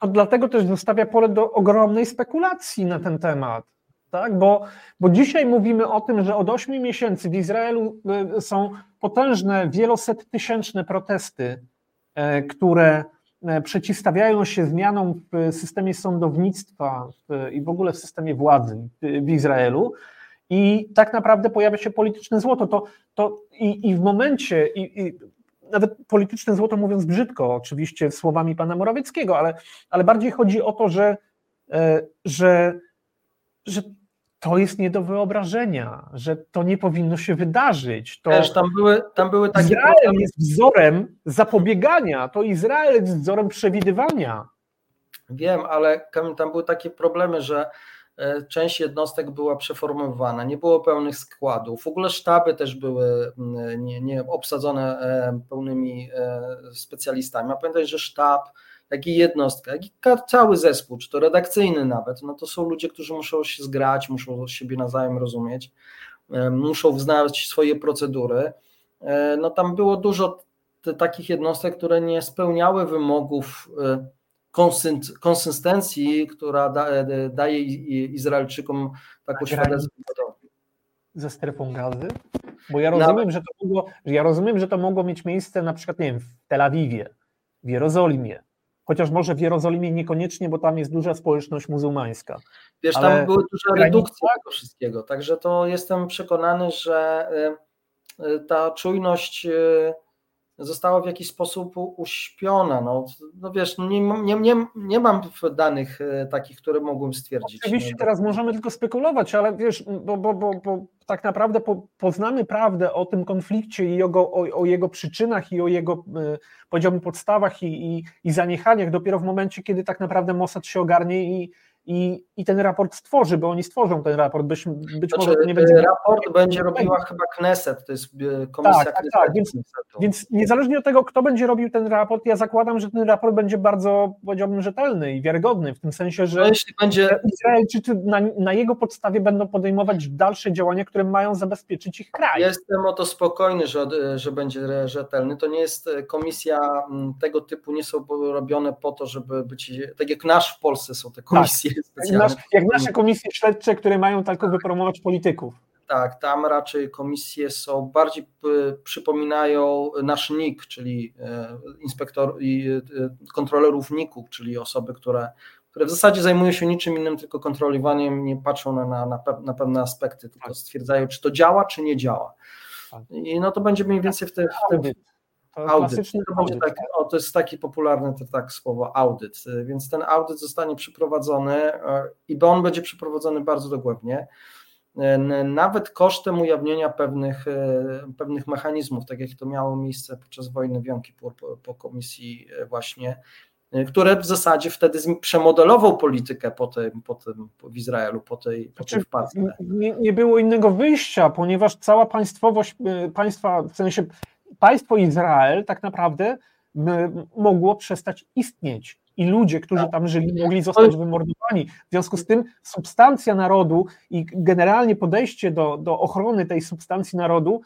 to dlatego też zostawia pole do ogromnej spekulacji na ten temat. Tak? Bo, bo dzisiaj mówimy o tym, że od 8 miesięcy w Izraelu e, są potężne, wielosettysięczne protesty, które E, przeciwstawiają się zmianom w systemie sądownictwa i w ogóle w systemie władzy w Izraelu. I tak naprawdę pojawia się polityczne złoto. To, to i, i w momencie, i, i nawet polityczne złoto mówiąc brzydko, oczywiście słowami pana Morawieckiego, ale, ale bardziej chodzi o to, że, e, że, że to jest nie do wyobrażenia, że to nie powinno się wydarzyć. To Też tam były, tam były takie. Izrael jest wzorem zapobiegania, to Izrael jest wzorem przewidywania. Wiem, ale tam były takie problemy, że e, część jednostek była przeformowana, nie było pełnych składów. W ogóle sztaby też były mm, nie, nie obsadzone e, pełnymi e, specjalistami. A pamiętaj, że sztab jak i jednostka, jak i cały zespół, czy to redakcyjny nawet, no to są ludzie, którzy muszą się zgrać, muszą siebie nawzajem rozumieć, e, muszą znać swoje procedury. E, no tam było dużo takich jednostek, które nie spełniały wymogów e, konsystencji, która daje Izraelczykom taką świadomość. Ze strefą gazy? Bo ja rozumiem, że to mogło, ja rozumiem, że to mogło mieć miejsce na przykład, nie wiem, w Tel Awiwie, w Jerozolimie, chociaż może w Jerozolimie niekoniecznie, bo tam jest duża społeczność muzułmańska. Wiesz, Ale tam były duże redukcje tego wszystkiego, także to jestem przekonany, że y, y, ta czujność y, została w jakiś sposób uśpiona. No, no wiesz, no nie, nie, nie, nie mam danych takich, które mogłem stwierdzić. Oczywiście teraz możemy tylko spekulować, ale wiesz, bo, bo, bo, bo tak naprawdę po, poznamy prawdę o tym konflikcie i o, o, o jego przyczynach i o jego, powiedziałbym, podstawach i, i, i zaniechaniach dopiero w momencie, kiedy tak naprawdę Mossad się ogarnie i, i, i ten raport stworzy, bo oni stworzą ten raport. Być, być znaczy, może nie będzie. E, raport będzie robiła chyba Kneset, to jest e, komisja tak, Knesetu. Tak, więc, więc niezależnie od tego, kto będzie robił ten raport, ja zakładam, że ten raport będzie bardzo, powiedziałbym, rzetelny i wiarygodny, w tym sensie, że no, jeśli będzie... Izraelczycy na, na jego podstawie będą podejmować dalsze działania, które mają zabezpieczyć ich kraj. Jestem o to spokojny, że, że będzie rzetelny. To nie jest e, komisja tego typu, nie są robione po to, żeby być, tak jak nasz w Polsce są te komisje. Tak Nasz, jak nasze komisje śledcze, które mają tylko wypromować polityków. Tak, tam raczej komisje są bardziej przypominają nasz NIK, czyli e, inspektor i e, kontrolerów NIK-u, czyli osoby, które, które w zasadzie zajmują się niczym innym, tylko kontrolowaniem, nie patrzą na, na, na, na pewne aspekty, tylko stwierdzają, czy to działa, czy nie działa. Tak. I no to będzie mniej więcej w, te, w tym. Audyt. Audyt. Tak, o, to jest taki popularny to tak słowo audyt, więc ten audyt zostanie przeprowadzony e, i on będzie przeprowadzony bardzo dogłębnie, e, nawet kosztem ujawnienia pewnych, pewnych mechanizmów, tak jak to miało miejsce podczas wojny Wiąki po, po komisji właśnie, które w zasadzie wtedy przemodelował politykę po tym, po tym w Izraelu, po tej, po tej znaczy, nie, nie było innego wyjścia, ponieważ cała państwowość państwa, w sensie państwo Izrael tak naprawdę mogło przestać istnieć i ludzie, którzy tam żyli, mogli zostać wymordowani. W związku z tym substancja narodu i generalnie podejście do, do ochrony tej substancji narodu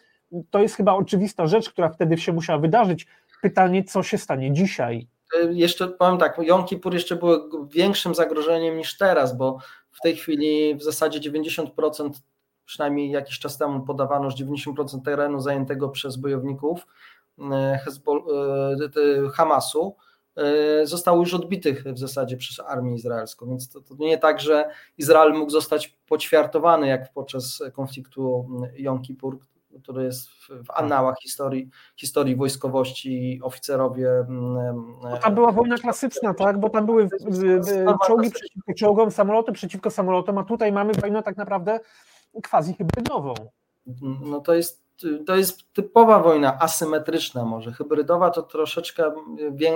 to jest chyba oczywista rzecz, która wtedy się musiała wydarzyć. Pytanie, co się stanie dzisiaj? E, jeszcze powiem tak, Jom Kippur jeszcze było większym zagrożeniem niż teraz, bo w tej chwili w zasadzie 90% przynajmniej jakiś czas temu podawano, że 90% terenu zajętego przez bojowników e, Hezbol, e, Hamasu zostało już odbitych w zasadzie przez armię izraelską, więc to, to nie tak, że Izrael mógł zostać poćwiartowany jak podczas konfliktu Jom Kippur, który jest w annałach historii, historii wojskowości, oficerowie. Bo tam była wojna klasyczna, tak? Bo tam były czołgi przeciwko czołgom, samoloty przeciwko samolotom, a tutaj mamy wojnę tak naprawdę quasi hybrydową. No to jest to jest typowa wojna asymetryczna może. Hybrydowa to troszeczkę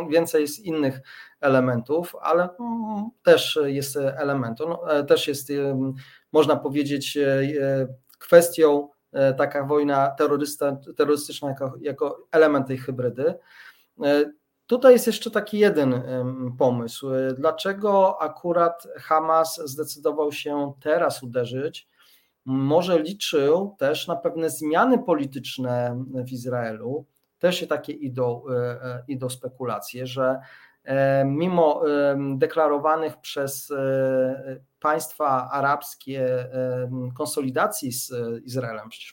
więcej jest innych elementów, ale też jest elementem, no, też jest można powiedzieć kwestią taka wojna terrorystyczna jako, jako element tej hybrydy. Tutaj jest jeszcze taki jeden pomysł. Dlaczego akurat Hamas zdecydował się teraz uderzyć? Może liczył też na pewne zmiany polityczne w Izraelu. Też się takie idą, e, e, idą spekulacje, że e, mimo deklarowanych przez państwa arabskie konsolidacji z Izraelem, przecież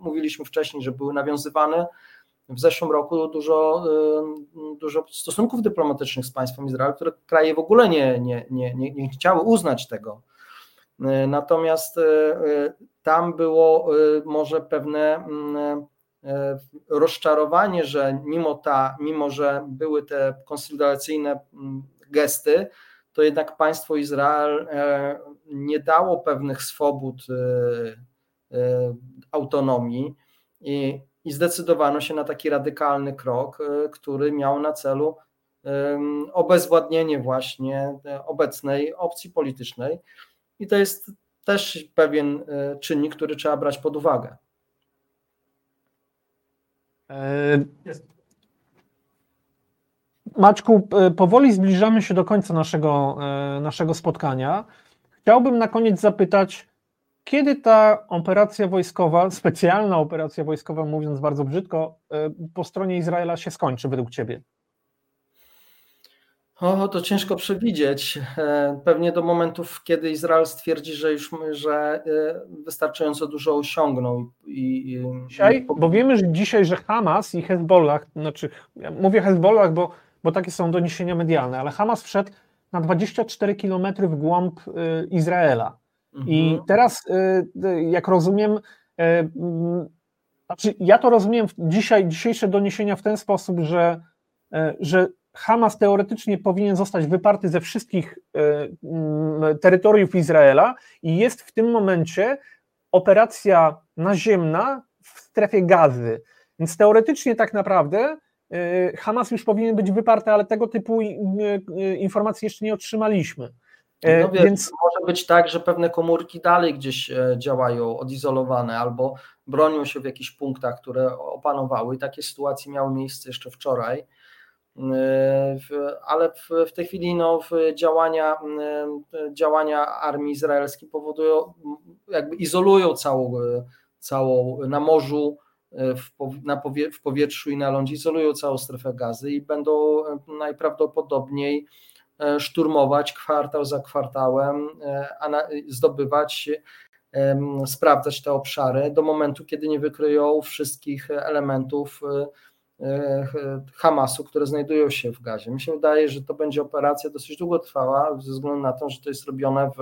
mówiliśmy wcześniej, że były nawiązywane w zeszłym roku dużo, dużo stosunków dyplomatycznych z państwem Izrael, które kraje w ogóle nie, nie, nie, nie chciały uznać tego natomiast e, e, tam było może pewne mm, rozczarowanie, że mimo, ta, mimo że były te konsolidacyjne mm, gesty, to jednak państwo Izrael nie dało pewnych swobód autonomii i, i zdecydowano się na taki radykalny krok, który miał na celu obezwładnienie właśnie obecnej opcji politycznej. I to jest też pewien e, czynnik, który trzeba brać pod uwagę. E, Maćku, e, powoli zbliżamy się do końca naszego, naszego spotkania. Chciałbym na koniec zapytać, kiedy ta operacja wojskowa, specjalna operacja wojskowa, mówiąc bardzo brzydko, po stronie Izraela się skończy według Ciebie? O, to ciężko przewidzieć. E, pewnie do momentów, kiedy Izrael stwierdzi, że już że e, wystarczająco dużo osiągnął. I, i dzisiaj, bo wiemy, że dzisiaj, że Hamas i Hezbollah, znaczy ja mówię Hezbollah, bo, bo takie są doniesienia medialne, ale Hamas wszedł na 24 kilometry w głąb e, Izraela. Mhm. I teraz, jak rozumiem, znaczy ja to rozumiem dzisiaj, dzisiejsze doniesienia w ten sposób, że, że Hamas teoretycznie powinien zostać wyparty ze wszystkich e, mm, terytoriów Izraela i jest w tym momencie operacja naziemna w strefie gazy. Więc teoretycznie tak naprawdę e, Hamas już powinien być wyparty, ale tego typu informacji jeszcze nie otrzymaliśmy. E, no wiesz, Więc może być tak, że pewne komórki dalej gdzieś działają odizolowane albo bronią się w jakichś punktach, które opanowały. Takie sytuacje miały miejsce jeszcze wczoraj ale w, tej chwili no, działania, działania armii izraelskiej powodują, jakby izolują całą, całą na morzu, w, na powie, w powietrzu i na lądzie, izolują całą strefę gazy i będą najprawdopodobniej szturmować kwartał za kwartałem, a na, zdobywać, sprawdzać te obszary do momentu, kiedy nie wykryją wszystkich elementów Hamasu, które znajdują się w gazie. Mi się wydaje, że to będzie operacja dosyć długotrwała, ze względu na to, że to jest robione w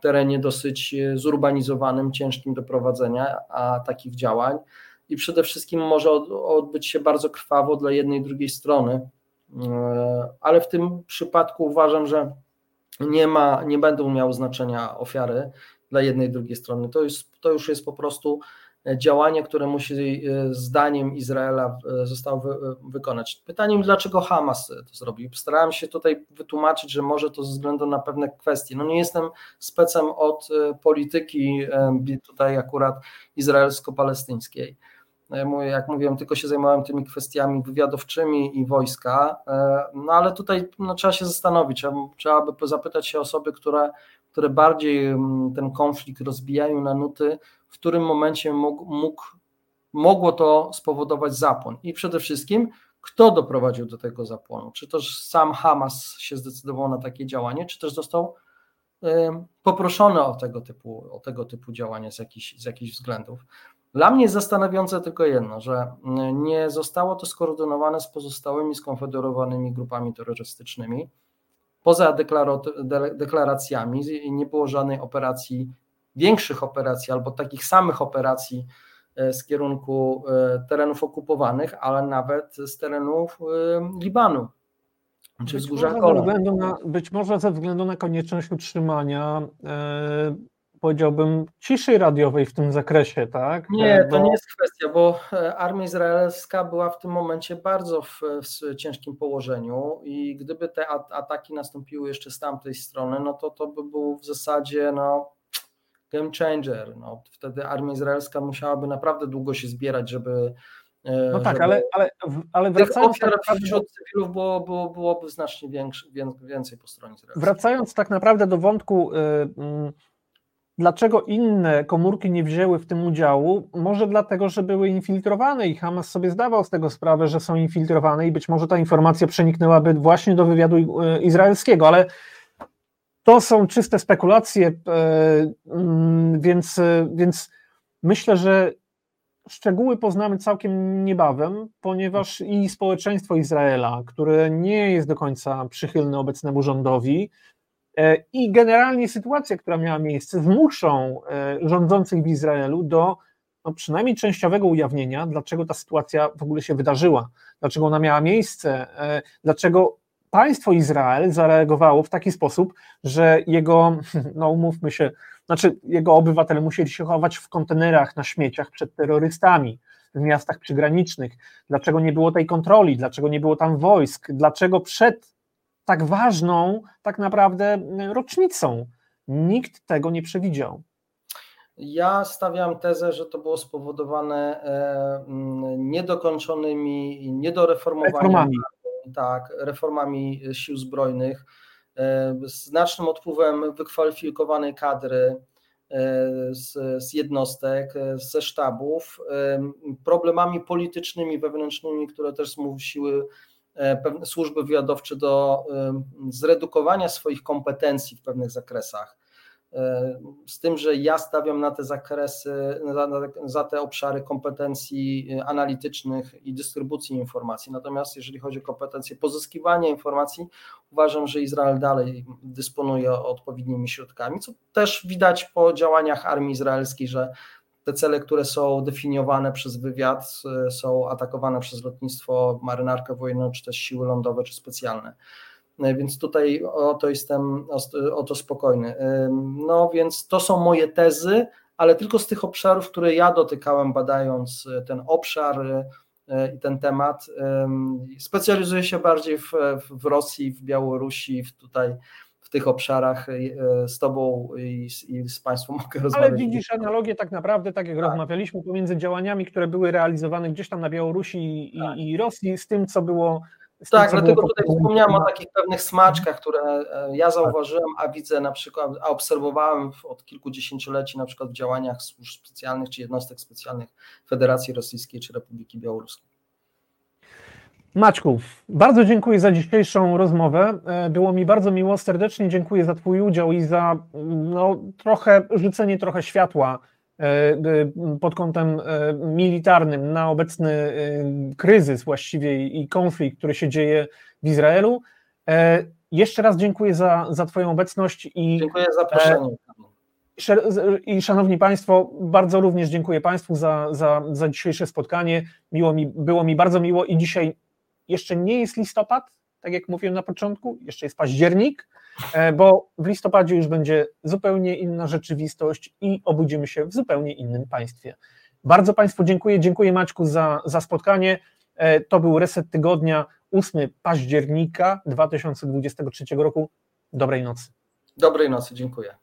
terenie dosyć zurbanizowanym, ciężkim do prowadzenia a takich działań i przede wszystkim może odbyć się bardzo krwawo dla jednej i drugiej strony, e, ale w tym przypadku uważam, że nie, ma, nie będą miały znaczenia ofiary dla jednej i drugiej strony. To, jest, to już jest po prostu działanie, które musi e, zdaniem Izraela e, zostało wy, e, wykonać. Pytaniem, dlaczego Hamas to zrobił? Starałem się tutaj wytłumaczyć, że może to ze względu na pewne kwestie. No nie jestem specem od polityki tutaj akurat izraelsko-palestyńskiej. Jak mówiłem, tylko się zajmowałem tymi kwestiami wywiadowczymi i wojska, no ale tutaj no, trzeba się zastanowić, trzeba by zapytać się osoby, które, które bardziej ten konflikt rozbijają na nuty, w którym momencie mógł, mógł, mogło to spowodować zapłon. I przede wszystkim, kto doprowadził do tego zapłonu? Czy też sam Hamas się zdecydował na takie działanie, czy też został poproszony o tego typu, o tego typu działanie z jakichś, z jakichś względów. Dla mnie jest zastanawiające tylko jedno, że nie zostało to skoordynowane z pozostałymi skonfederowanymi grupami terrorystycznymi. Poza deklaracjami nie było żadnej operacji, większych operacji albo takich samych operacji e, z kierunku e, terenów okupowanych, ale nawet z terenów e, Libanu. Czy względu na, być może ze względu na konieczność utrzymania powiedziałbym, ciszy radiowej w tym zakresie, tak? Nie, to nie jest kwestia, bo e, armia izraelska była w tym momencie bardzo w, w ciężkim położeniu i gdyby te ataki nastąpiły jeszcze z tamtej strony, no to to by był w zasadzie no, game changer. No, wtedy armia izraelska musiałaby naprawdę długo się zbierać, żeby e, no tak, ale, ale, ale wracając tak naprawdę wśród cywilów było, było, byłoby znacznie większy, więcej po stronie izraelskiej. Wracając tak naprawdę do wątku y, Dlaczego inne komórki nie wzięły w tym udziału? Może dlatego, że były infiltrowane i Hamas sobie zdawał z tego sprawę, że są infiltrowane i być może ta informacja przeniknęłaby właśnie do wywiadu e, izraelskiego, ale to są czyste spekulacje, e, mm, więc, e, więc myślę, że szczegóły poznamy całkiem niebawem, ponieważ i społeczeństwo Izraela, które nie jest do końca przychylne obecnemu rządowi, I generalnie sytuacja, która miała miejsce, zmuszą e, rządzących w Izraelu do no, przynajmniej częściowego ujawnienia, dlaczego ta sytuacja w ogóle się wydarzyła, dlaczego ona miała miejsce, e, dlaczego państwo Izrael zareagowało w taki sposób, że jego, no umówmy się, znaczy jego obywatele musieli się chować w kontenerach na śmieciach przed terrorystami w miastach przygranicznych, dlaczego nie było tej kontroli, dlaczego nie było tam wojsk, dlaczego przed tak ważną, tak naprawdę rocznicą. Nikt tego nie przewidział. Ja stawiam tezę, że to było spowodowane e, niedokończonymi, niedoreformowanymi reformami. Tak, reformami sił zbrojnych, e, znacznym odpływem wykwalifikowanej kadry e, z, z jednostek, ze sztabów, problemami politycznymi, wewnętrznymi, które też zmusiły pewne służby wywiadowcze do zredukowania swoich kompetencji w pewnych zakresach. E, z tym, że ja stawiam na te zakresy, za te obszary kompetencji e, analitycznych i dystrybucji informacji. Natomiast jeżeli chodzi o kompetencje pozyskiwania informacji, uważam, że Izrael dalej dysponuje odpowiednimi środkami, co też widać po działaniach armii izraelskiej, że te cele, które są definiowane przez wywiad, e, są atakowane przez lotnictwo, marynarkę wojenną, czy też siły lądowe, czy specjalne. E, więc tutaj o to jestem o to spokojny. E, no więc to są moje tezy, ale tylko z tych obszarów, które ja dotykałem, badając ten obszar i ten temat. Specjalizuję się bardziej w, w Rosji, w Białorusi, w tutaj tych obszarach e, z Tobą i z, i z Państwem mogę rozmawiać. Ale widzisz analogię tak naprawdę, tak jak tak. rozmawialiśmy, pomiędzy działaniami, które były realizowane gdzieś tam na Białorusi i, tak. i Rosji, z tym, co było. Tak, tym, dlatego tutaj wspomniałem o takich pewnych smaczkach, które e, ja zauważyłem, a widzę na przykład, a obserwowałem od kilkudziesięcioleci na przykład w działaniach służb specjalnych czy jednostek specjalnych Federacji Rosyjskiej czy Republiki Białoruskiej. Maćku, bardzo dziękuję za dzisiejszą rozmowę. E, było mi bardzo miło, serdecznie dziękuję za Twój udział i za no, trochę rzucenie trochę światła e, e, pod kątem militarnym na obecny kryzys właściwie i konflikt, który się dzieje w Izraelu. Jeszcze raz dziękuję za, za Twoją obecność i. Dziękuję za zaproszenie. I szanowni Państwo, bardzo również dziękuję Państwu za, za, za dzisiejsze spotkanie. Miło mi, było mi bardzo miło i dzisiaj jeszcze nie jest listopad, tak jak mówiłem na początku, jeszcze jest październik, e, bo w listopadzie już będzie zupełnie inna rzeczywistość i obudzimy się w zupełnie innym państwie. Bardzo Państwu dziękuję. Dziękuję Maćku za, za spotkanie. E, to był reset tygodnia 8 października 2023 roku. Dobrej nocy. Dobrej nocy, dziękuję.